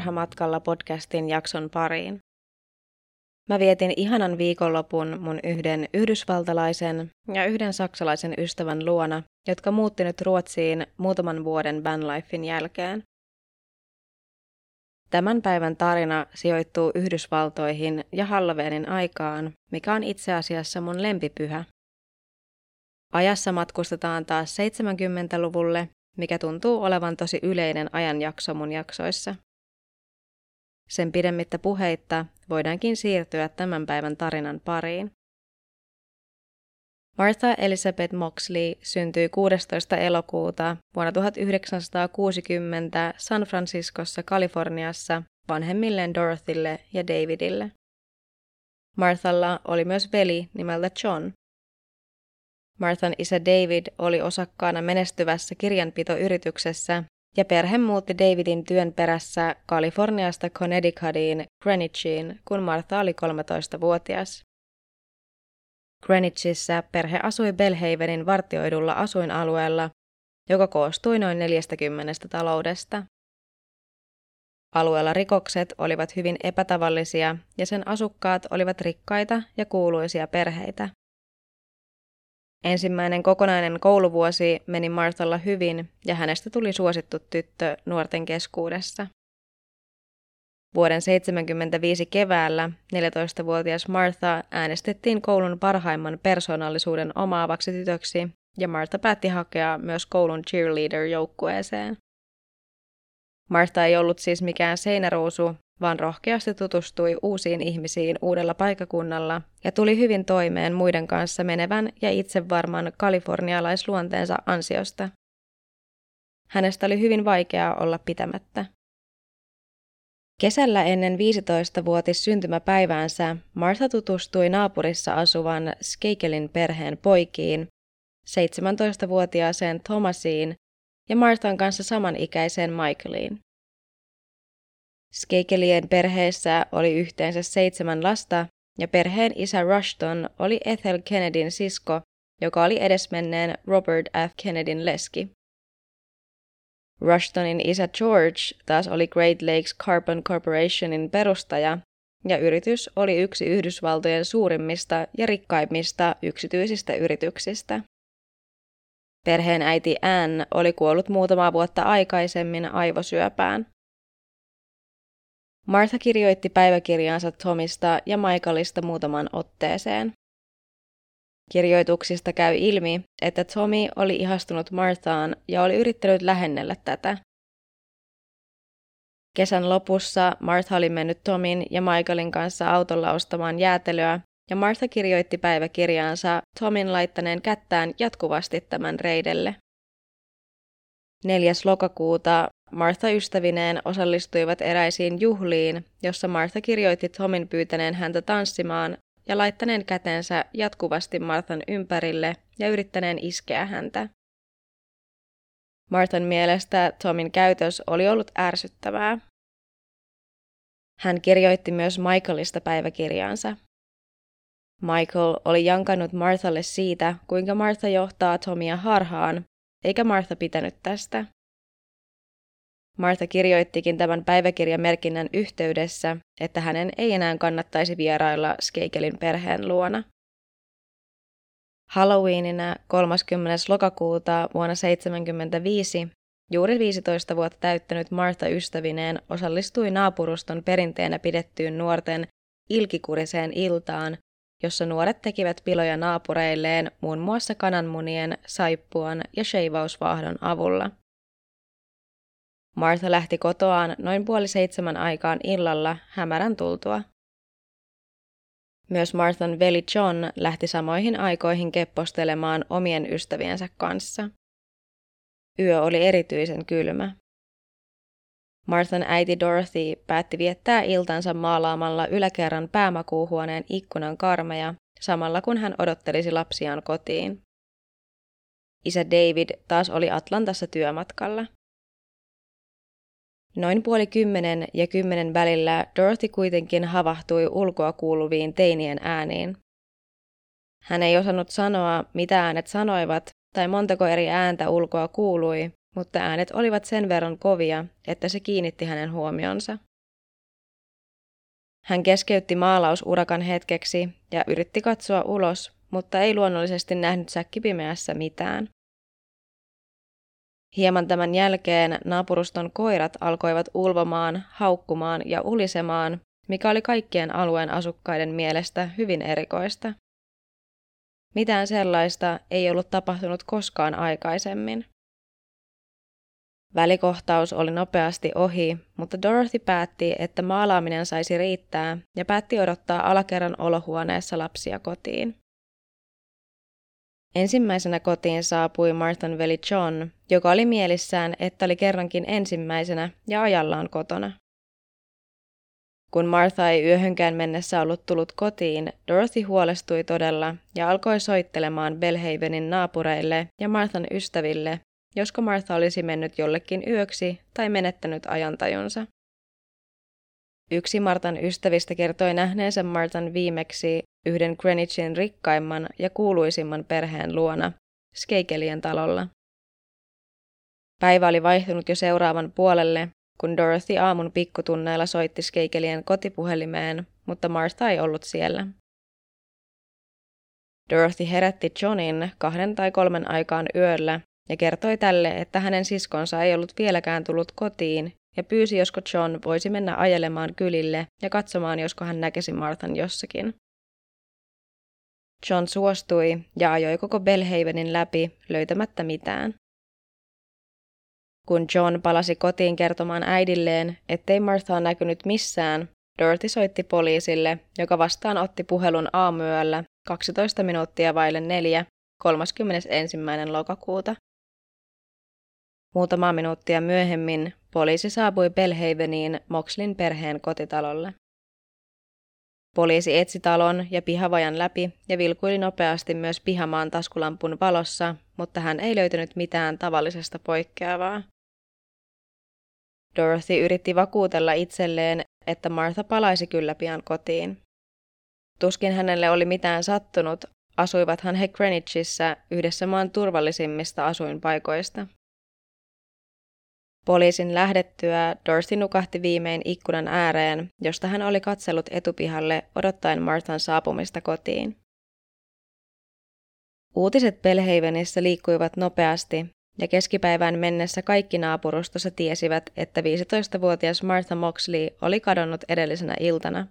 Murhamatkalla podcastin jakson pariin. Mä vietin ihanan viikonlopun mun yhden yhdysvaltalaisen ja yhden saksalaisen ystävän luona, jotka muutti nyt Ruotsiin muutaman vuoden vanlifein jälkeen. Tämän päivän tarina sijoittuu Yhdysvaltoihin ja Halloweenin aikaan, mikä on itse asiassa mun lempipyhä. Ajassa matkustetaan taas 70-luvulle, mikä tuntuu olevan tosi yleinen ajanjakso mun jaksoissa. Sen pidemmittä puheitta voidaankin siirtyä tämän päivän tarinan pariin. Martha Elizabeth Moxley syntyi 16. elokuuta vuonna 1960 San Franciscossa, Kaliforniassa vanhemmilleen Dorothylle ja Davidille. Marthalla oli myös veli nimeltä John. Marthan isä David oli osakkaana menestyvässä kirjanpitoyrityksessä ja perhe muutti Davidin työn perässä Kaliforniasta Connecticutiin Greenwichiin, kun Martha oli 13-vuotias. Greenwichissä perhe asui Belhavenin vartioidulla asuinalueella, joka koostui noin 40 taloudesta. Alueella rikokset olivat hyvin epätavallisia ja sen asukkaat olivat rikkaita ja kuuluisia perheitä. Ensimmäinen kokonainen kouluvuosi meni Marthalla hyvin ja hänestä tuli suosittu tyttö nuorten keskuudessa. Vuoden 75 keväällä 14-vuotias Martha äänestettiin koulun parhaimman persoonallisuuden omaavaksi tytöksi ja Martha päätti hakea myös koulun cheerleader-joukkueeseen. Martha ei ollut siis mikään seinäruusu, vaan rohkeasti tutustui uusiin ihmisiin uudella paikakunnalla ja tuli hyvin toimeen muiden kanssa menevän ja itsevarman kalifornialaisluonteensa ansiosta. Hänestä oli hyvin vaikeaa olla pitämättä. Kesällä ennen 15-vuotis syntymäpäiväänsä Martha tutustui naapurissa asuvan Skeikelin perheen poikiin, 17-vuotiaaseen Thomasiin ja Marthan kanssa samanikäiseen Michaeliin. Skeikelien perheessä oli yhteensä seitsemän lasta ja perheen isä Rushton oli Ethel Kennedyn sisko, joka oli edesmenneen Robert F. Kennedyn leski. Rushtonin isä George taas oli Great Lakes Carbon Corporationin perustaja, ja yritys oli yksi Yhdysvaltojen suurimmista ja rikkaimmista yksityisistä yrityksistä. Perheen äiti Anne oli kuollut muutama vuotta aikaisemmin aivosyöpään. Martha kirjoitti päiväkirjaansa Tomista ja Michaelista muutaman otteeseen. Kirjoituksista käy ilmi, että Tommy oli ihastunut Marthaan ja oli yrittänyt lähennellä tätä. Kesän lopussa Martha oli mennyt Tomin ja Michaelin kanssa autolla ostamaan jäätelöä, ja Martha kirjoitti päiväkirjaansa Tomin laittaneen kättään jatkuvasti tämän reidelle. 4. lokakuuta Martha ystävineen osallistuivat eräisiin juhliin, jossa Martha kirjoitti Tomin pyytäneen häntä tanssimaan ja laittaneen kätensä jatkuvasti Marthan ympärille ja yrittäneen iskeä häntä. Marthan mielestä Tomin käytös oli ollut ärsyttävää. Hän kirjoitti myös Michaelista päiväkirjaansa. Michael oli jankannut Marthalle siitä, kuinka Martha johtaa Tomia harhaan, eikä Martha pitänyt tästä. Martha kirjoittikin tämän päiväkirjamerkinnän yhteydessä, että hänen ei enää kannattaisi vierailla Skeikelin perheen luona. Halloweenina 30. lokakuuta vuonna 1975 juuri 15 vuotta täyttänyt Martha ystävineen osallistui naapuruston perinteenä pidettyyn nuorten ilkikuriseen iltaan, jossa nuoret tekivät piloja naapureilleen muun muassa kananmunien, saippuan ja sheivausvaahdon avulla. Martha lähti kotoaan noin puoli seitsemän aikaan illalla hämärän tultua. Myös Marthan veli John lähti samoihin aikoihin keppostelemaan omien ystäviensä kanssa. Yö oli erityisen kylmä. Marthan äiti Dorothy päätti viettää iltansa maalaamalla yläkerran päämakuuhuoneen ikkunan karmeja, samalla kun hän odottelisi lapsiaan kotiin. Isä David taas oli Atlantassa työmatkalla. Noin puoli kymmenen ja kymmenen välillä Dorothy kuitenkin havahtui ulkoa kuuluviin teinien ääniin. Hän ei osannut sanoa, mitä äänet sanoivat tai montako eri ääntä ulkoa kuului, mutta äänet olivat sen verran kovia, että se kiinnitti hänen huomionsa. Hän keskeytti maalausurakan hetkeksi ja yritti katsoa ulos, mutta ei luonnollisesti nähnyt säkkipimeässä mitään. Hieman tämän jälkeen naapuruston koirat alkoivat ulvomaan, haukkumaan ja ulisemaan, mikä oli kaikkien alueen asukkaiden mielestä hyvin erikoista. Mitään sellaista ei ollut tapahtunut koskaan aikaisemmin. Välikohtaus oli nopeasti ohi, mutta Dorothy päätti, että maalaaminen saisi riittää ja päätti odottaa alakerran olohuoneessa lapsia kotiin. Ensimmäisenä kotiin saapui Marthan veli John, joka oli mielissään, että oli kerrankin ensimmäisenä ja ajallaan kotona. Kun Martha ei yöhönkään mennessä ollut tullut kotiin, Dorothy huolestui todella ja alkoi soittelemaan Belhavenin naapureille ja Marthan ystäville, josko Martha olisi mennyt jollekin yöksi tai menettänyt ajantajunsa. Yksi Martan ystävistä kertoi nähneensä Martan viimeksi yhden Greenwichin rikkaimman ja kuuluisimman perheen luona, Skeikelien talolla. Päivä oli vaihtunut jo seuraavan puolelle, kun Dorothy aamun pikkutunneilla soitti Skeikelien kotipuhelimeen, mutta Martha ei ollut siellä. Dorothy herätti Johnin kahden tai kolmen aikaan yöllä ja kertoi tälle, että hänen siskonsa ei ollut vieläkään tullut kotiin ja pyysi, josko John voisi mennä ajelemaan kylille ja katsomaan, josko hän näkisi Marthan jossakin. John suostui ja ajoi koko Belhavenin läpi löytämättä mitään. Kun John palasi kotiin kertomaan äidilleen, ettei Marthaa näkynyt missään, Dorothy soitti poliisille, joka vastaan otti puhelun aamuyöllä 12 minuuttia vaille neljä 31. lokakuuta. Muutama minuuttia myöhemmin poliisi saapui Belhaveniin Moxlin perheen kotitalolle. Poliisi etsi talon ja pihavajan läpi ja vilkuili nopeasti myös pihamaan taskulampun valossa, mutta hän ei löytänyt mitään tavallisesta poikkeavaa. Dorothy yritti vakuutella itselleen, että Martha palaisi kyllä pian kotiin. Tuskin hänelle oli mitään sattunut, asuivathan he Greenwichissä yhdessä maan turvallisimmista asuinpaikoista. Poliisin lähdettyä Dorothy nukahti viimein ikkunan ääreen, josta hän oli katsellut etupihalle odottaen Marthan saapumista kotiin. Uutiset Belhavenissä liikkuivat nopeasti, ja keskipäivään mennessä kaikki naapurustossa tiesivät, että 15-vuotias Martha Moxley oli kadonnut edellisenä iltana.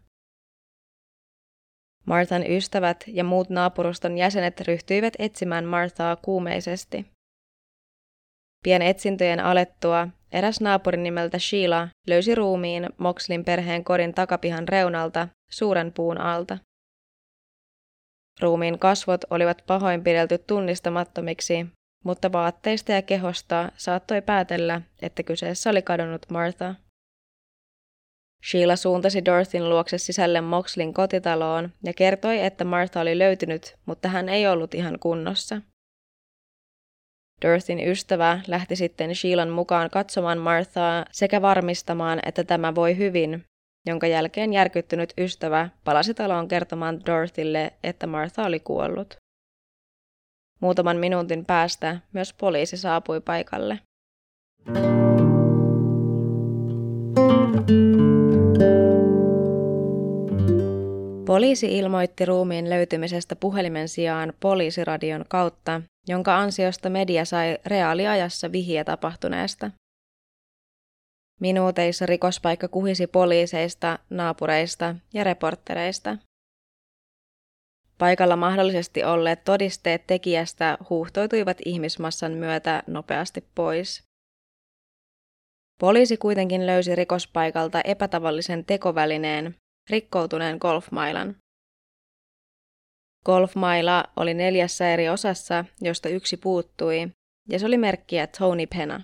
Marthan ystävät ja muut naapuruston jäsenet ryhtyivät etsimään Marthaa kuumeisesti. Pien etsintöjen alettua eräs naapuri nimeltä Sheila löysi ruumiin Moxlin perheen kodin takapihan reunalta suuren puun alta. Ruumiin kasvot olivat pahoinpidelty tunnistamattomiksi, mutta vaatteista ja kehosta saattoi päätellä, että kyseessä oli kadonnut Martha. Sheila suuntasi Dorothin luokse sisälle Moxlin kotitaloon ja kertoi, että Martha oli löytynyt, mutta hän ei ollut ihan kunnossa. Dorothin ystävä lähti sitten Sheilan mukaan katsomaan Marthaa sekä varmistamaan, että tämä voi hyvin, jonka jälkeen järkyttynyt ystävä palasi taloon kertomaan Dorothylle, että Martha oli kuollut. Muutaman minuutin päästä myös poliisi saapui paikalle. Poliisi ilmoitti ruumiin löytymisestä puhelimen sijaan poliisiradion kautta, jonka ansiosta media sai reaaliajassa vihiä tapahtuneesta. Minuuteissa rikospaikka kuhisi poliiseista, naapureista ja reporttereista. Paikalla mahdollisesti olleet todisteet tekijästä huuhtoituivat ihmismassan myötä nopeasti pois. Poliisi kuitenkin löysi rikospaikalta epätavallisen tekovälineen, rikkoutuneen golfmailan. Golfmaila oli neljässä eri osassa, josta yksi puuttui, ja se oli merkkiä Tony Pena.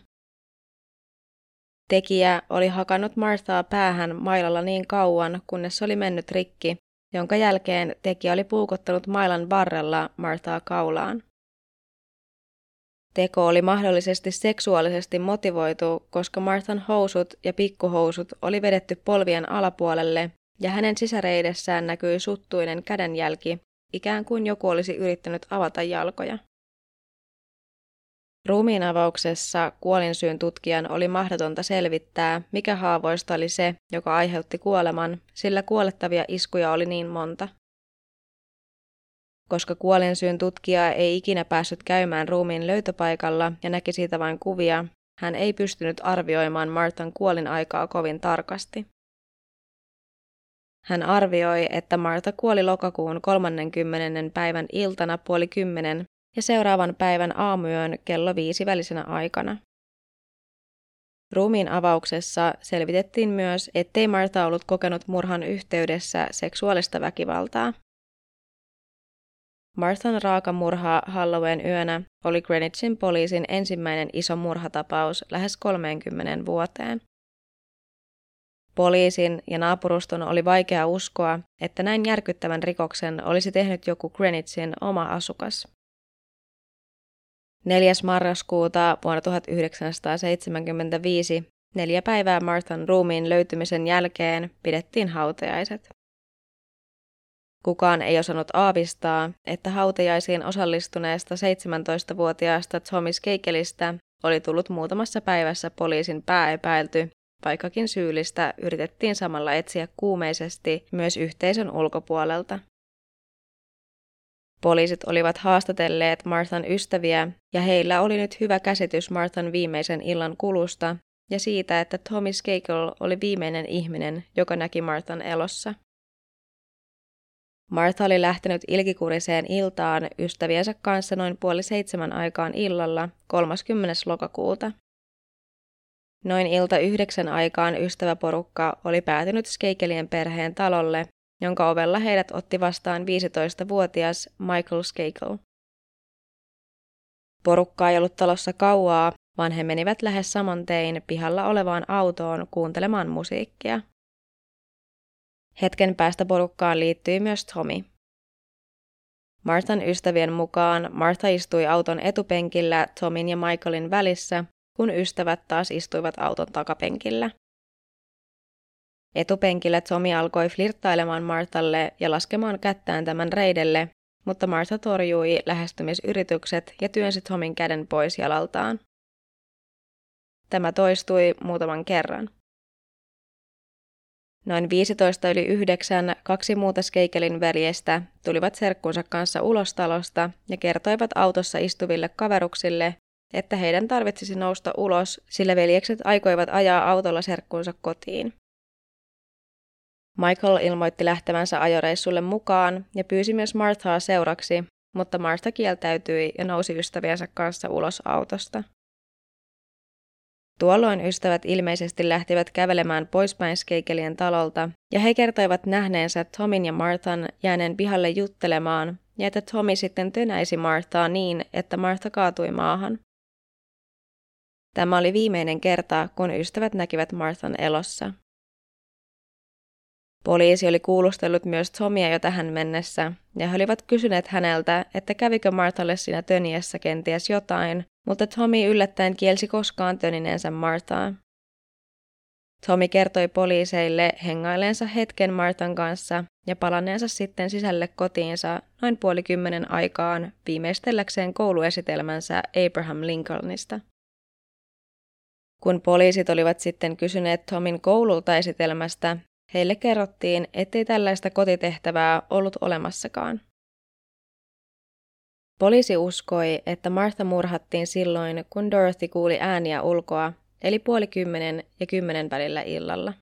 Tekijä oli hakannut Marthaa päähän mailalla niin kauan, kunnes se oli mennyt rikki, jonka jälkeen tekijä oli puukottanut mailan varrella Marthaa kaulaan. Teko oli mahdollisesti seksuaalisesti motivoitu, koska Marthan housut ja pikkuhousut oli vedetty polvien alapuolelle ja hänen sisäreidessään näkyi suttuinen kädenjälki, ikään kuin joku olisi yrittänyt avata jalkoja. Ruumiin avauksessa kuolinsyyn tutkijan oli mahdotonta selvittää, mikä haavoista oli se, joka aiheutti kuoleman, sillä kuolettavia iskuja oli niin monta. Koska kuolinsyyn tutkija ei ikinä päässyt käymään ruumiin löytöpaikalla ja näki siitä vain kuvia, hän ei pystynyt arvioimaan Martan kuolinaikaa kovin tarkasti. Hän arvioi, että Marta kuoli lokakuun 30. päivän iltana puoli kymmenen ja seuraavan päivän aamuyön kello viisi välisenä aikana. Ruumiin avauksessa selvitettiin myös, ettei Marta ollut kokenut murhan yhteydessä seksuaalista väkivaltaa. Marthan raaka murha Halloween yönä oli Greenwichin poliisin ensimmäinen iso murhatapaus lähes 30 vuoteen. Poliisin ja naapuruston oli vaikea uskoa, että näin järkyttävän rikoksen olisi tehnyt joku Greenwichin oma asukas. 4. marraskuuta vuonna 1975, neljä päivää Marthan ruumiin löytymisen jälkeen, pidettiin hautajaiset. Kukaan ei osannut aavistaa, että hautajaisiin osallistuneesta 17-vuotiaasta Tommy Skeikelistä oli tullut muutamassa päivässä poliisin pääepäilty, vaikkakin syyllistä yritettiin samalla etsiä kuumeisesti myös yhteisön ulkopuolelta. Poliisit olivat haastatelleet Marthan ystäviä ja heillä oli nyt hyvä käsitys Marthan viimeisen illan kulusta ja siitä, että Tommy Skakel oli viimeinen ihminen, joka näki Marthan elossa. Martha oli lähtenyt ilkikuriseen iltaan ystäviensä kanssa noin puoli seitsemän aikaan illalla 30. lokakuuta. Noin ilta yhdeksän aikaan ystäväporukka oli päätynyt Skeikelien perheen talolle, jonka ovella heidät otti vastaan 15-vuotias Michael Skakel. Porukka ei ollut talossa kauaa, vaan he menivät lähes saman tein pihalla olevaan autoon kuuntelemaan musiikkia. Hetken päästä porukkaan liittyi myös Tommy. Marthan ystävien mukaan Martha istui auton etupenkillä Tomin ja Michaelin välissä, kun ystävät taas istuivat auton takapenkillä. Etupenkillä Tommy alkoi flirttailemaan Martalle ja laskemaan kättään tämän reidelle, mutta Martha torjui lähestymisyritykset ja työnsi Tomin käden pois jalaltaan. Tämä toistui muutaman kerran. Noin 15 yli yhdeksän kaksi muuta Skeikelin veljestä tulivat serkkunsa kanssa ulos talosta ja kertoivat autossa istuville kaveruksille, että heidän tarvitsisi nousta ulos, sillä veljekset aikoivat ajaa autolla serkkunsa kotiin. Michael ilmoitti lähtevänsä ajoreissulle mukaan ja pyysi myös Marthaa seuraksi, mutta Martha kieltäytyi ja nousi ystäviensä kanssa ulos autosta. Tuolloin ystävät ilmeisesti lähtivät kävelemään poispäin Skeikelien talolta, ja he kertoivat nähneensä Tomin ja Marthan jääneen pihalle juttelemaan, ja että Tomi sitten tönäisi Marthaa niin, että Martha kaatui maahan. Tämä oli viimeinen kerta, kun ystävät näkivät Marthan elossa. Poliisi oli kuulustellut myös Tomia jo tähän mennessä, ja he olivat kysyneet häneltä, että kävikö Marthalle siinä töniessä kenties jotain, mutta Tommy yllättäen kielsi koskaan tönineensä Martaa. Tommy kertoi poliiseille hengaileensa hetken Martan kanssa ja palanneensa sitten sisälle kotiinsa noin puoli kymmenen aikaan viimeistelläkseen kouluesitelmänsä Abraham Lincolnista. Kun poliisit olivat sitten kysyneet Tomin koululta esitelmästä, heille kerrottiin, ettei tällaista kotitehtävää ollut olemassakaan. Poliisi uskoi, että Martha murhattiin silloin, kun Dorothy kuuli ääniä ulkoa, eli puoli kymmenen ja kymmenen välillä illalla.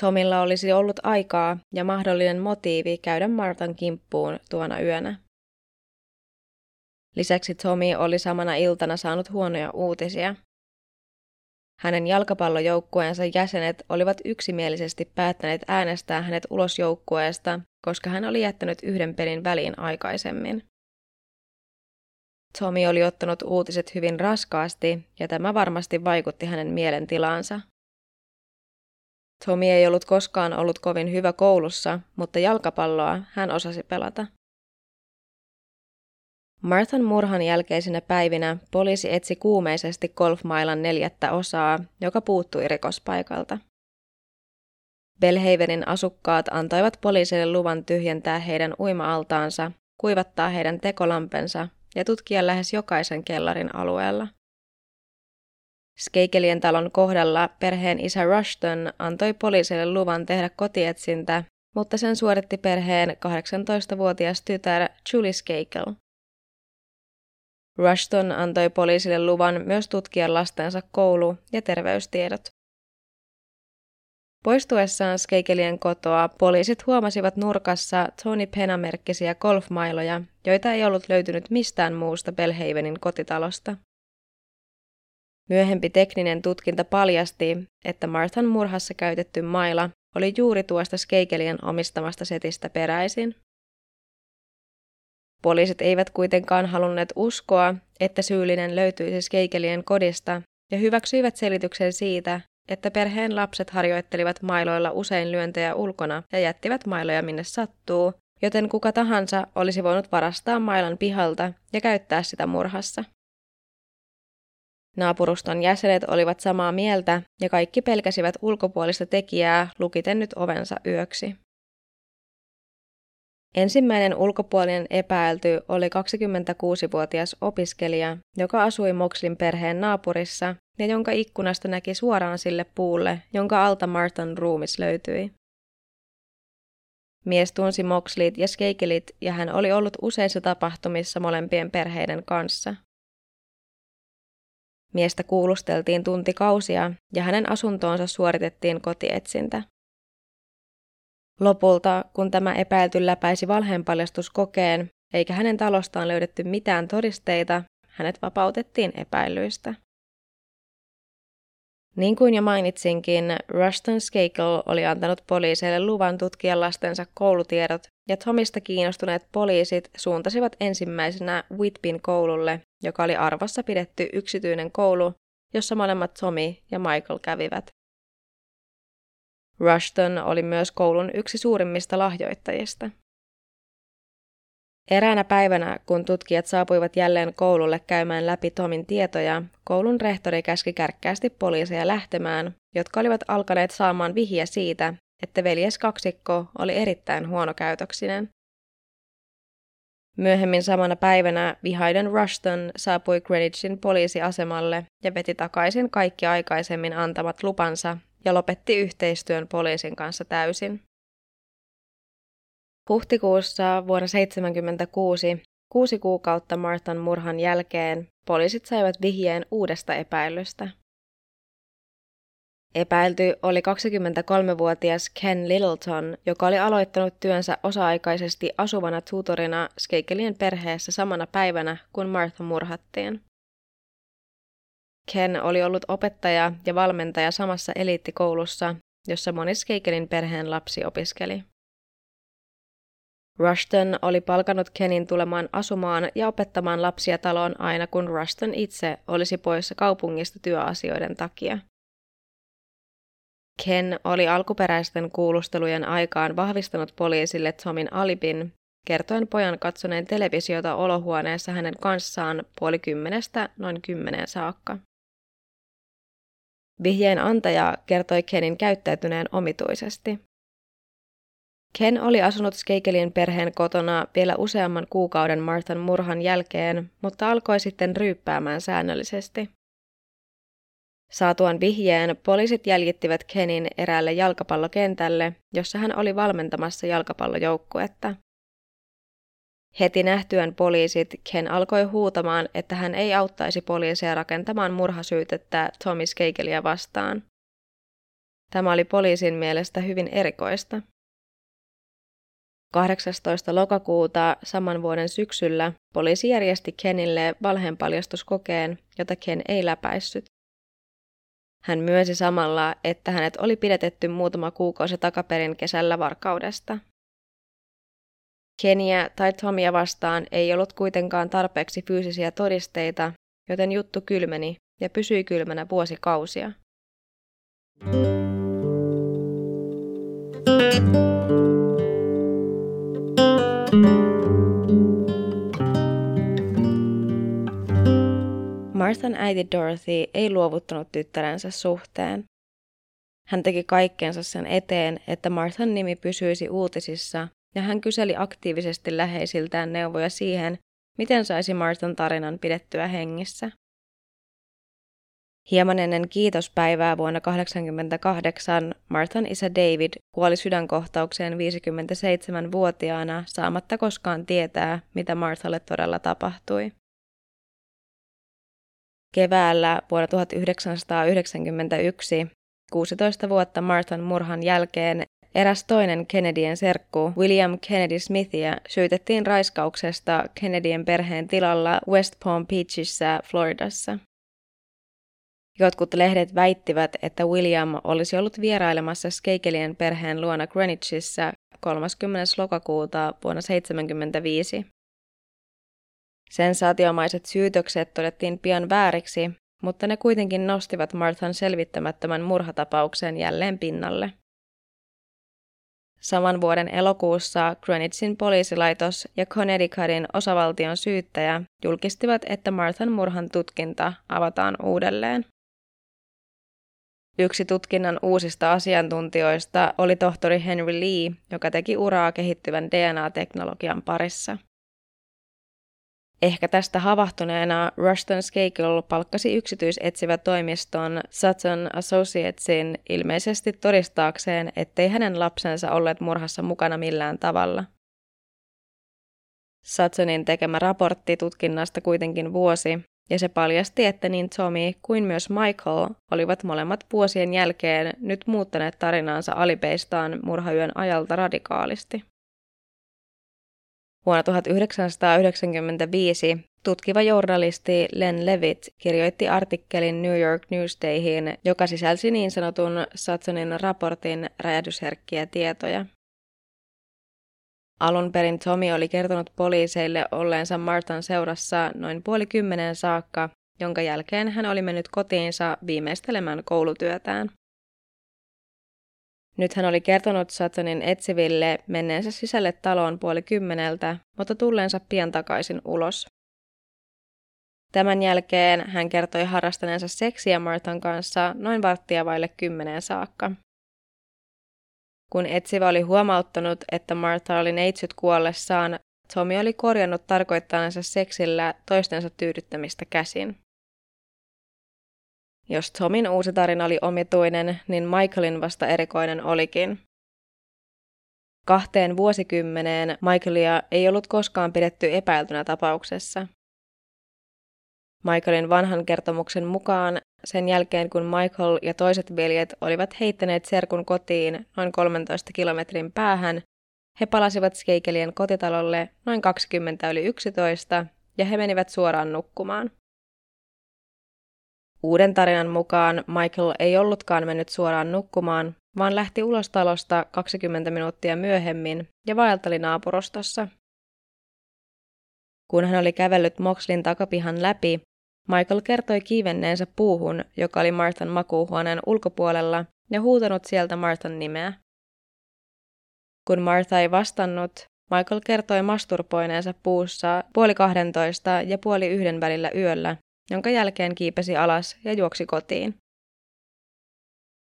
Tomilla olisi ollut aikaa ja mahdollinen motiivi käydä Martan kimppuun tuona yönä. Lisäksi Tommy oli samana iltana saanut huonoja uutisia. Hänen jalkapallojoukkueensa jäsenet olivat yksimielisesti päättäneet äänestää hänet ulos joukkueesta, koska hän oli jättänyt yhden pelin väliin aikaisemmin. Tommy oli ottanut uutiset hyvin raskaasti ja tämä varmasti vaikutti hänen mielentilaansa. Tommy ei ollut koskaan ollut kovin hyvä koulussa, mutta jalkapalloa hän osasi pelata. Marthan murhan jälkeisinä päivinä poliisi etsi kuumeisesti golfmailan neljättä osaa, joka puuttui rikospaikalta. Belhavenin asukkaat antoivat poliisille luvan tyhjentää heidän uima-altaansa, kuivattaa heidän tekolampensa ja tutkia lähes jokaisen kellarin alueella. Skeikelien talon kohdalla perheen isä Rushton antoi poliisille luvan tehdä kotietsintä, mutta sen suoritti perheen 18-vuotias tytär Julie Skeikel. Rushton antoi poliisille luvan myös tutkia lastensa koulu- ja terveystiedot. Poistuessaan Skeikelien kotoa poliisit huomasivat nurkassa Tony Pena-merkkisiä golfmailoja, joita ei ollut löytynyt mistään muusta Belhavenin kotitalosta. Myöhempi tekninen tutkinta paljasti, että Marthan murhassa käytetty maila oli juuri tuosta Skeikelien omistamasta setistä peräisin. Poliisit eivät kuitenkaan halunneet uskoa, että syyllinen löytyisi Skeikelien kodista ja hyväksyivät selityksen siitä, että perheen lapset harjoittelivat mailoilla usein lyöntejä ulkona ja jättivät mailoja minne sattuu, joten kuka tahansa olisi voinut varastaa mailan pihalta ja käyttää sitä murhassa. Naapuruston jäsenet olivat samaa mieltä ja kaikki pelkäsivät ulkopuolista tekijää lukiten nyt ovensa yöksi. Ensimmäinen ulkopuolinen epäilty oli 26-vuotias opiskelija, joka asui Mokslin perheen naapurissa ja jonka ikkunasta näki suoraan sille puulle, jonka alta Martan ruumis löytyi. Mies tunsi Mokslit ja Skeikelit ja hän oli ollut useissa tapahtumissa molempien perheiden kanssa. Miestä kuulusteltiin tuntikausia ja hänen asuntoonsa suoritettiin kotietsintä. Lopulta, kun tämä epäilty läpäisi valheenpaljastuskokeen, eikä hänen talostaan löydetty mitään todisteita, hänet vapautettiin epäilyistä. Niin kuin jo mainitsinkin, Rushton Skakel oli antanut poliiseille luvan tutkia lastensa koulutiedot, ja Tomista kiinnostuneet poliisit suuntasivat ensimmäisenä Whitbin koululle, joka oli arvossa pidetty yksityinen koulu, jossa molemmat Tommy ja Michael kävivät. Rushton oli myös koulun yksi suurimmista lahjoittajista. Eräänä päivänä, kun tutkijat saapuivat jälleen koululle käymään läpi Tomin tietoja, koulun rehtori käski kärkkäästi poliiseja lähtemään, jotka olivat alkaneet saamaan vihje siitä, että veljeskaksikko oli erittäin huonokäytöksinen. Myöhemmin samana päivänä vihaiden Rushton saapui Greenwichin poliisiasemalle ja veti takaisin kaikki aikaisemmin antamat lupansa ja lopetti yhteistyön poliisin kanssa täysin. Huhtikuussa vuonna 1976, kuusi kuukautta Marthan murhan jälkeen, poliisit saivat vihjeen uudesta epäilystä. Epäilty oli 23-vuotias Ken Littleton, joka oli aloittanut työnsä osa-aikaisesti asuvana tutorina Skeikelien perheessä samana päivänä, kun Martha murhattiin. Ken oli ollut opettaja ja valmentaja samassa eliittikoulussa, jossa moni Skeikelin perheen lapsi opiskeli. Rushton oli palkanut Kenin tulemaan asumaan ja opettamaan lapsia taloon aina kun Rushton itse olisi poissa kaupungista työasioiden takia. Ken oli alkuperäisten kuulustelujen aikaan vahvistanut poliisille Tomin alibin, kertoen pojan katsoneen televisiota olohuoneessa hänen kanssaan puoli kymmenestä noin kymmeneen saakka. Vihjeen antaja kertoi Kenin käyttäytyneen omituisesti. Ken oli asunut Skeikelin perheen kotona vielä useamman kuukauden Marthan murhan jälkeen, mutta alkoi sitten ryyppäämään säännöllisesti. Saatuan vihjeen poliisit jäljittivät Kenin eräälle jalkapallokentälle, jossa hän oli valmentamassa jalkapallojoukkuetta. Heti nähtyään poliisit Ken alkoi huutamaan, että hän ei auttaisi poliisia rakentamaan murhasyytettä Tommy Skeikelia vastaan. Tämä oli poliisin mielestä hyvin erikoista. 18. lokakuuta saman vuoden syksyllä poliisi järjesti Kenille valheenpaljastuskokeen, jota Ken ei läpäissyt. Hän myönsi samalla, että hänet oli pidetetty muutama kuukausi takaperin kesällä varkaudesta. Keniä tai Tomia vastaan ei ollut kuitenkaan tarpeeksi fyysisiä todisteita, joten juttu kylmeni ja pysyi kylmänä vuosikausia. Marthan äiti Dorothy ei luovuttanut tyttärensä suhteen. Hän teki kaikkeensa sen eteen, että Marthan nimi pysyisi uutisissa, ja hän kyseli aktiivisesti läheisiltään neuvoja siihen, miten saisi Martan tarinan pidettyä hengissä. Hieman ennen kiitospäivää vuonna 1988 Marthan isä David kuoli sydänkohtaukseen 57-vuotiaana saamatta koskaan tietää, mitä Marthalle todella tapahtui. Keväällä vuonna 1991, 16 vuotta Marthan murhan jälkeen, eräs toinen Kennedyen serkku, William Kennedy Smithia, syytettiin raiskauksesta Kennedyen perheen tilalla West Palm Beachissä, Floridassa. Jotkut lehdet väittivät, että William olisi ollut vierailemassa Skeikelien perheen luona Greenwichissä 30. lokakuuta vuonna 1975. Sensaatiomaiset syytökset todettiin pian vääriksi, mutta ne kuitenkin nostivat Marthan selvittämättömän murhatapauksen jälleen pinnalle. Saman vuoden elokuussa Greenwichin poliisilaitos ja Connecticutin osavaltion syyttäjä julkistivat, että Marthan murhan tutkinta avataan uudelleen. Yksi tutkinnan uusista asiantuntijoista oli tohtori Henry Lee, joka teki uraa kehittyvän DNA-teknologian parissa. Ehkä tästä havahtuneena Rushton Skakel palkkasi yksityisetsivä toimiston Sutton Associatesin ilmeisesti todistaakseen, ettei hänen lapsensa olleet murhassa mukana millään tavalla. Suttonin tekemä raportti tutkinnasta kuitenkin vuosi, ja se paljasti, että niin Tommy kuin myös Michael olivat molemmat vuosien jälkeen nyt muuttaneet tarinaansa alipeistaan murhayön ajalta radikaalisti. Vuonna 1995 tutkiva journalisti Len Levitt kirjoitti artikkelin New York Newsdayhin, joka sisälsi niin sanotun Suttonin raportin räjähdysherkkiä tietoja. Alun perin Tommy oli kertonut poliiseille olleensa Martan seurassa noin puoli kymmenen saakka, jonka jälkeen hän oli mennyt kotiinsa viimeistelemään koulutyötään. Nyt hän oli kertonut Satonin etsiville menneensä sisälle taloon puoli kymmeneltä, mutta tulleensa pian takaisin ulos. Tämän jälkeen hän kertoi harrastaneensa seksiä Martan kanssa noin varttia vaille kymmeneen saakka. Kun etsivä oli huomauttanut, että Martha oli neitsyt kuollessaan, Tommy oli korjannut tarkoittaneensa seksillä toistensa tyydyttämistä käsin. Jos Tomin uusi tarina oli omituinen, niin Michaelin vasta erikoinen olikin. Kahteen vuosikymmeneen Michaelia ei ollut koskaan pidetty epäiltynä tapauksessa. Michaelin vanhan kertomuksen mukaan sen jälkeen, kun Michael ja toiset veljet olivat heittäneet serkun kotiin noin 13 kilometrin päähän, he palasivat Skeikelien kotitalolle noin 20 yli 11 ja he menivät suoraan nukkumaan. Uuden tarinan mukaan Michael ei ollutkaan mennyt suoraan nukkumaan, vaan lähti ulos talosta 20 minuuttia myöhemmin ja vaelteli naapurustossa. Kun hän oli kävellyt Moxlin takapihan läpi, Michael kertoi kiivenneensä puuhun, joka oli Marthan makuuhuoneen ulkopuolella, ja huutanut sieltä Marthan nimeä. Kun Martha ei vastannut, Michael kertoi masturpoineensa puussa puoli kahdentoista ja puoli yhden välillä yöllä, jonka jälkeen kiipesi alas ja juoksi kotiin.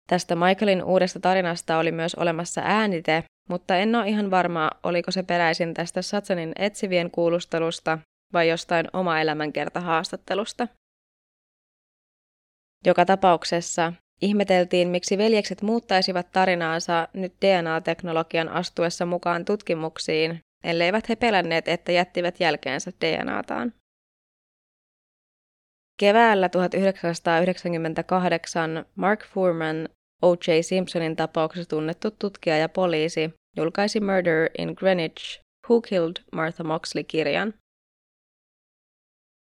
Tästä Michaelin uudesta tarinasta oli myös olemassa äänite, mutta en ole ihan varma, oliko se peräisin tästä Satsanin etsivien kuulustelusta vai jostain oma elämänkerta haastattelusta. Joka tapauksessa ihmeteltiin, miksi veljekset muuttaisivat tarinaansa nyt DNA-teknologian astuessa mukaan tutkimuksiin, elleivät he pelänneet, että jättivät jälkeensä DNAtaan. Keväällä 1998 Mark Furman, O.J. Simpsonin tapauksessa tunnettu tutkija ja poliisi, julkaisi Murder in Greenwich, Who Killed Martha Moxley-kirjan.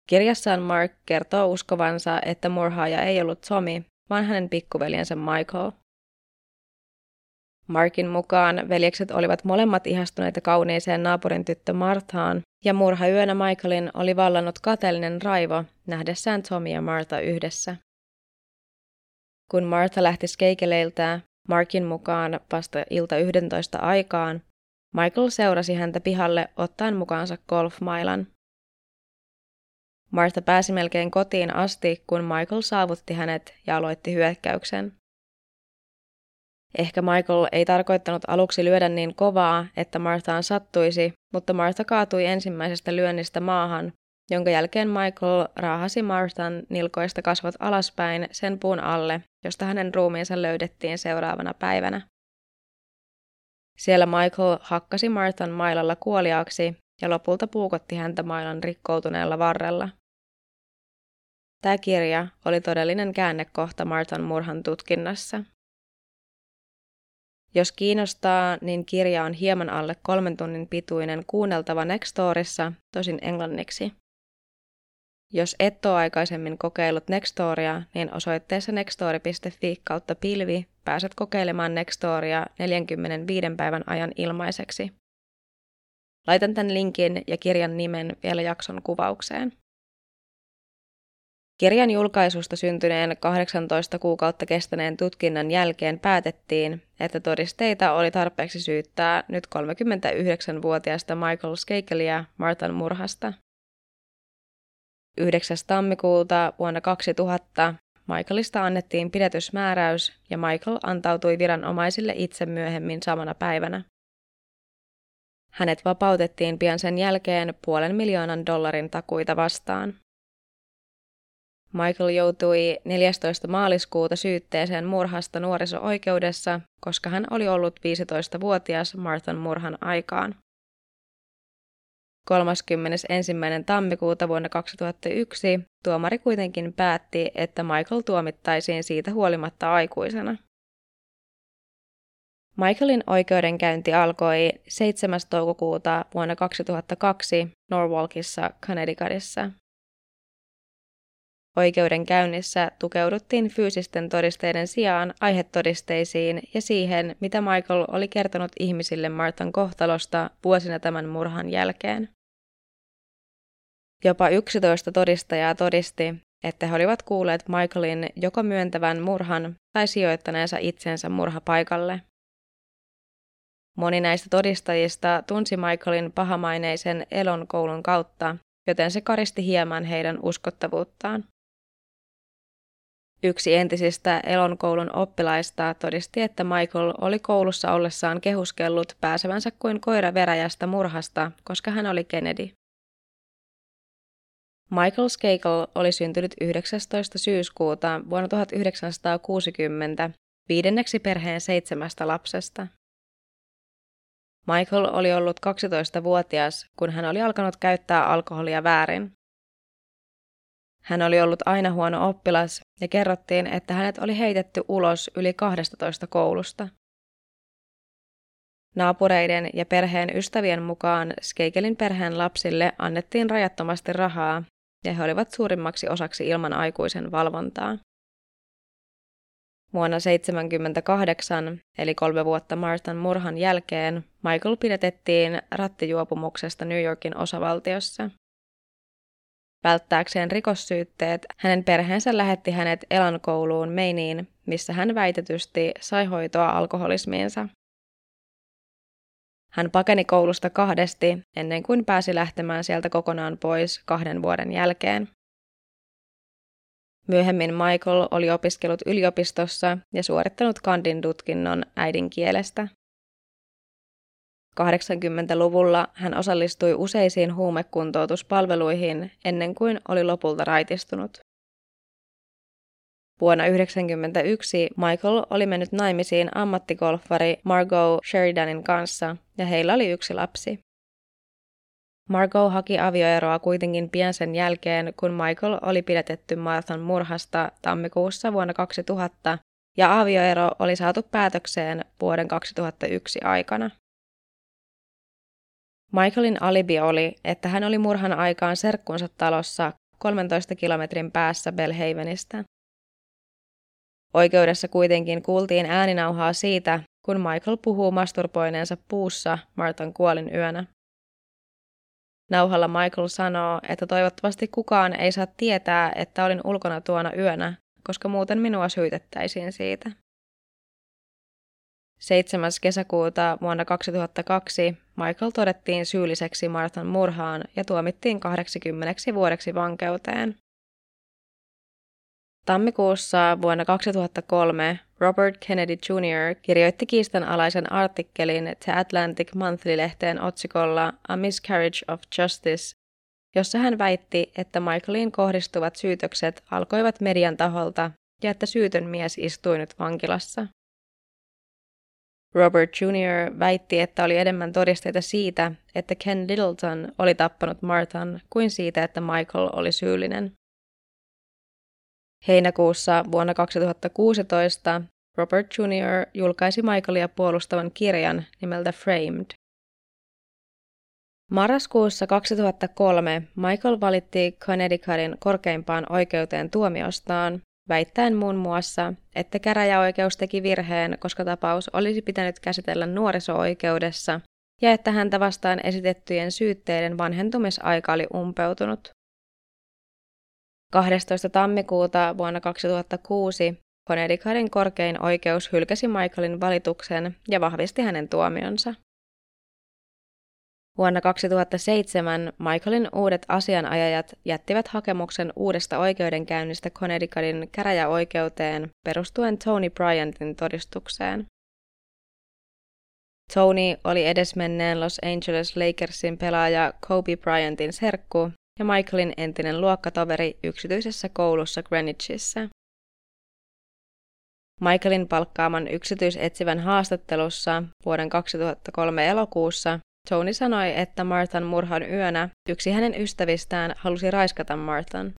Kirjassaan Mark kertoo uskovansa, että murhaaja ei ollut Tommy, vaan hänen pikkuveljensä Michael. Markin mukaan veljekset olivat molemmat ihastuneita kauniiseen naapurin tyttö Marthaan, ja murhayönä Michaelin oli vallannut kateellinen raivo nähdessään Tommy ja Martha yhdessä. Kun Martha lähti skeikeleiltä, Markin mukaan vasta ilta 11 aikaan, Michael seurasi häntä pihalle ottaen mukaansa golfmailan. Martha pääsi melkein kotiin asti, kun Michael saavutti hänet ja aloitti hyökkäyksen. Ehkä Michael ei tarkoittanut aluksi lyödä niin kovaa, että Marthaan sattuisi, mutta Martha kaatui ensimmäisestä lyönnistä maahan, jonka jälkeen Michael raahasi Marthan nilkoista kasvot alaspäin sen puun alle, josta hänen ruumiinsa löydettiin seuraavana päivänä. Siellä Michael hakkasi Marthan mailalla kuoliaaksi ja lopulta puukotti häntä mailan rikkoutuneella varrella. Tämä kirja oli todellinen käännekohta Marthan murhan tutkinnassa. Jos kiinnostaa, niin kirja on hieman alle kolmen tunnin pituinen kuunneltava Nextorissa, tosin englanniksi. Jos et ole aikaisemmin kokeillut Nextoria, niin osoitteessa nextori.fi kautta pilvi pääset kokeilemaan Nextoria 45 päivän ajan ilmaiseksi. Laitan tämän linkin ja kirjan nimen vielä jakson kuvaukseen. Kirjan julkaisusta syntyneen 18 kuukautta kestäneen tutkinnan jälkeen päätettiin, että todisteita oli tarpeeksi syyttää nyt 39-vuotiaasta Michael Skakelia Martan murhasta. 9. tammikuuta vuonna 2000 Michaelista annettiin pidätysmääräys ja Michael antautui viranomaisille itse myöhemmin samana päivänä. Hänet vapautettiin pian sen jälkeen puolen miljoonan dollarin takuita vastaan. Michael joutui 14. maaliskuuta syytteeseen murhasta nuoriso-oikeudessa, koska hän oli ollut 15-vuotias Marthan murhan aikaan. 31. tammikuuta vuonna 2001 tuomari kuitenkin päätti, että Michael tuomittaisiin siitä huolimatta aikuisena. Michaelin oikeudenkäynti alkoi 7. toukokuuta vuonna 2002 Norwalkissa, Connecticutissa. Oikeudenkäynnissä tukeuduttiin fyysisten todisteiden sijaan aihetodisteisiin ja siihen, mitä Michael oli kertonut ihmisille Martan kohtalosta vuosina tämän murhan jälkeen. Jopa 11 todistajaa todisti, että he olivat kuulleet Michaelin joko myöntävän murhan tai sijoittaneensa itsensä murhapaikalle. Moni näistä todistajista tunsi Michaelin pahamaineisen elon koulun kautta, joten se karisti hieman heidän uskottavuuttaan. Yksi entisistä Elon koulun oppilaista todisti, että Michael oli koulussa ollessaan kehuskellut pääsevänsä kuin koira veräjästä murhasta, koska hän oli Kennedy. Michael Skakel oli syntynyt 19. syyskuuta vuonna 1960 viidenneksi perheen seitsemästä lapsesta. Michael oli ollut 12-vuotias, kun hän oli alkanut käyttää alkoholia väärin. Hän oli ollut aina huono oppilas ja kerrottiin, että hänet oli heitetty ulos yli 12 koulusta. Naapureiden ja perheen ystävien mukaan Skeikelin perheen lapsille annettiin rajattomasti rahaa ja he olivat suurimmaksi osaksi ilman aikuisen valvontaa. Vuonna 1978, eli kolme vuotta Marthan murhan jälkeen, Michael pidätettiin rattijuopumuksesta New Yorkin osavaltiossa. Välttääkseen rikossyytteet, hänen perheensä lähetti hänet Elan kouluun Meiniin, missä hän väitetysti sai hoitoa alkoholismiinsa. Hän pakeni koulusta kahdesti ennen kuin pääsi lähtemään sieltä kokonaan pois kahden vuoden jälkeen. Myöhemmin Michael oli opiskellut yliopistossa ja suorittanut kandin tutkinnon äidinkielestä. 80-luvulla hän osallistui useisiin huumekuntoutuspalveluihin ennen kuin oli lopulta raitistunut. Vuonna 1991 Michael oli mennyt naimisiin ammattigolfari Margot Sheridanin kanssa ja heillä oli yksi lapsi. Margot haki avioeroa kuitenkin pian sen jälkeen, kun Michael oli pidätetty Marthan murhasta tammikuussa vuonna 2000 ja avioero oli saatu päätökseen vuoden 2001 aikana. Michaelin alibi oli, että hän oli murhan aikaan serkkunsa talossa 13 kilometrin päässä Belhavenista. Oikeudessa kuitenkin kuultiin ääninauhaa siitä, kun Michael puhuu masturboineensa puussa Martan kuolin yönä. Nauhalla Michael sanoo, että toivottavasti kukaan ei saa tietää, että olin ulkona tuona yönä, koska muuten minua syytettäisiin siitä. 7. kesäkuuta vuonna 2002 Michael todettiin syylliseksi Marthan murhaan ja tuomittiin 80 vuodeksi vankeuteen. Tammikuussa vuonna 2003 Robert Kennedy Jr. kirjoitti kiistanalaisen artikkelin The Atlantic Monthly-lehteen otsikolla A Miscarriage of Justice, jossa hän väitti, että Michaeliin kohdistuvat syytökset alkoivat median taholta ja että syytön mies istui nyt vankilassa. Robert Jr. väitti, että oli enemmän todisteita siitä, että Ken Littleton oli tappanut Marthan kuin siitä, että Michael oli syyllinen. Heinäkuussa vuonna 2016 Robert Jr. julkaisi Michaelia puolustavan kirjan nimeltä Framed. Marraskuussa 2003 Michael valitti Connecticutin korkeimpaan oikeuteen tuomiostaan, väittäen muun muassa, että käräjäoikeus teki virheen, koska tapaus olisi pitänyt käsitellä nuoriso-oikeudessa ja että häntä vastaan esitettyjen syytteiden vanhentumisaika oli umpeutunut. 12. tammikuuta vuonna 2006 Connecticutin korkein oikeus hylkäsi Michaelin valituksen ja vahvisti hänen tuomionsa. Vuonna 2007 Michaelin uudet asianajajat jättivät hakemuksen uudesta oikeudenkäynnistä Connecticutin käräjäoikeuteen perustuen Tony Bryantin todistukseen. Tony oli edesmenneen Los Angeles Lakersin pelaaja Kobe Bryantin serkku ja Michaelin entinen luokkatoveri yksityisessä koulussa Greenwichissä. Michaelin palkkaaman yksityisetsivän haastattelussa vuoden 2003 elokuussa Tony sanoi, että Marthan murhan yönä yksi hänen ystävistään halusi raiskata Marthan.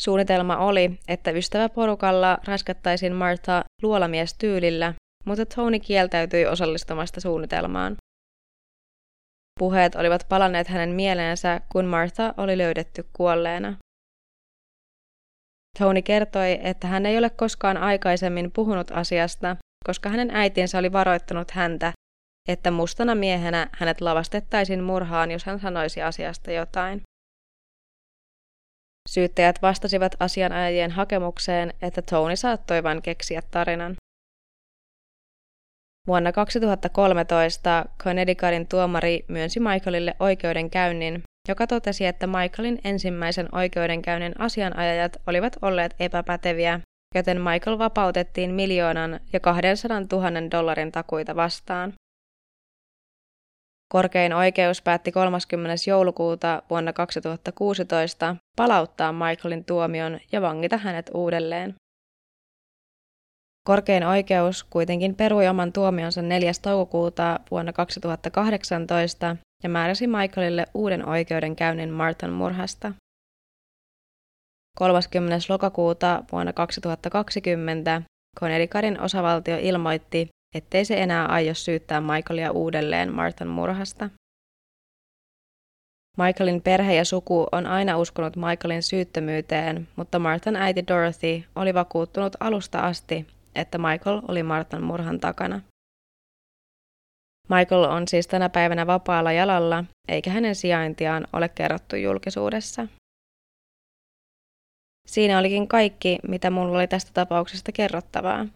Suunnitelma oli, että ystäväporukalla raiskattaisiin Martha luolamies-tyylillä, mutta Tony kieltäytyi osallistumasta suunnitelmaan. Puheet olivat palanneet hänen mieleensä, kun Martha oli löydetty kuolleena. Tony kertoi, että hän ei ole koskaan aikaisemmin puhunut asiasta, koska hänen äitinsä oli varoittanut häntä, että mustana miehenä hänet lavastettaisiin murhaan, jos hän sanoisi asiasta jotain. Syyttäjät vastasivat asianajajien hakemukseen, että Tony saattoi vain keksiä tarinan. Vuonna 2013 Connecticutin tuomari myönsi Michaelille oikeudenkäynnin, joka totesi, että Michaelin ensimmäisen oikeudenkäynnin asianajajat olivat olleet epäpäteviä, joten Michael vapautettiin miljoonan ja 200 000 dollarin takuita vastaan. Korkein oikeus päätti 30. joulukuuta vuonna 2016 palauttaa Michaelin tuomion ja vangita hänet uudelleen. Korkein oikeus kuitenkin perui oman tuomionsa 4. toukokuuta vuonna 2018 ja määräsi Michaelille uuden oikeudenkäynnin Marthan murhasta. 30. lokakuuta vuonna 2020 Connecticutin osavaltio ilmoitti, ettei se enää aio syyttää Michaelia uudelleen Marthan murhasta. Michaelin perhe ja suku on aina uskonut Michaelin syyttömyyteen, mutta Marthan äiti Dorothy oli vakuuttunut alusta asti, että Michael oli Marthan murhan takana. Michael on siis tänä päivänä vapaalla jalalla, eikä hänen sijaintiaan ole kerrottu julkisuudessa. Siinä olikin kaikki, mitä mulla oli tästä tapauksesta kerrottavaa.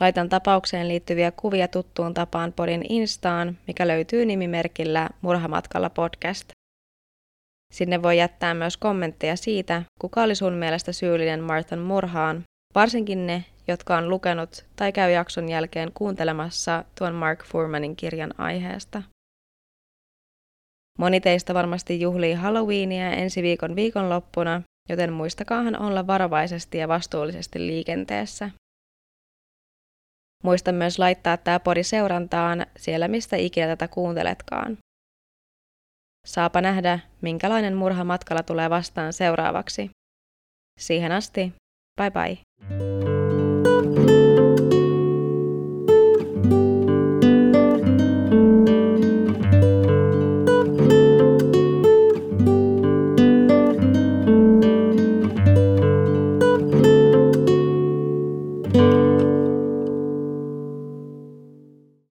Laitan tapaukseen liittyviä kuvia tuttuun tapaan podin Instaan, mikä löytyy nimimerkillä Murhamatkalla podcast. Sinne voi jättää myös kommentteja siitä, kuka oli sun mielestä syyllinen Marthan murhaan, varsinkin ne, jotka on lukenut tai käy jakson jälkeen kuuntelemassa tuon Mark Furmanin kirjan aiheesta. Moni teistä varmasti juhlii Halloweenia ensi viikon viikonloppuna, joten muistakaahan olla varovaisesti ja vastuullisesti liikenteessä. Muista myös laittaa tämä podi seurantaan siellä, mistä ikinä tätä kuunteletkaan. Saapa nähdä, minkälainen murha matkalla tulee vastaan seuraavaksi. Siihen asti, bye bye.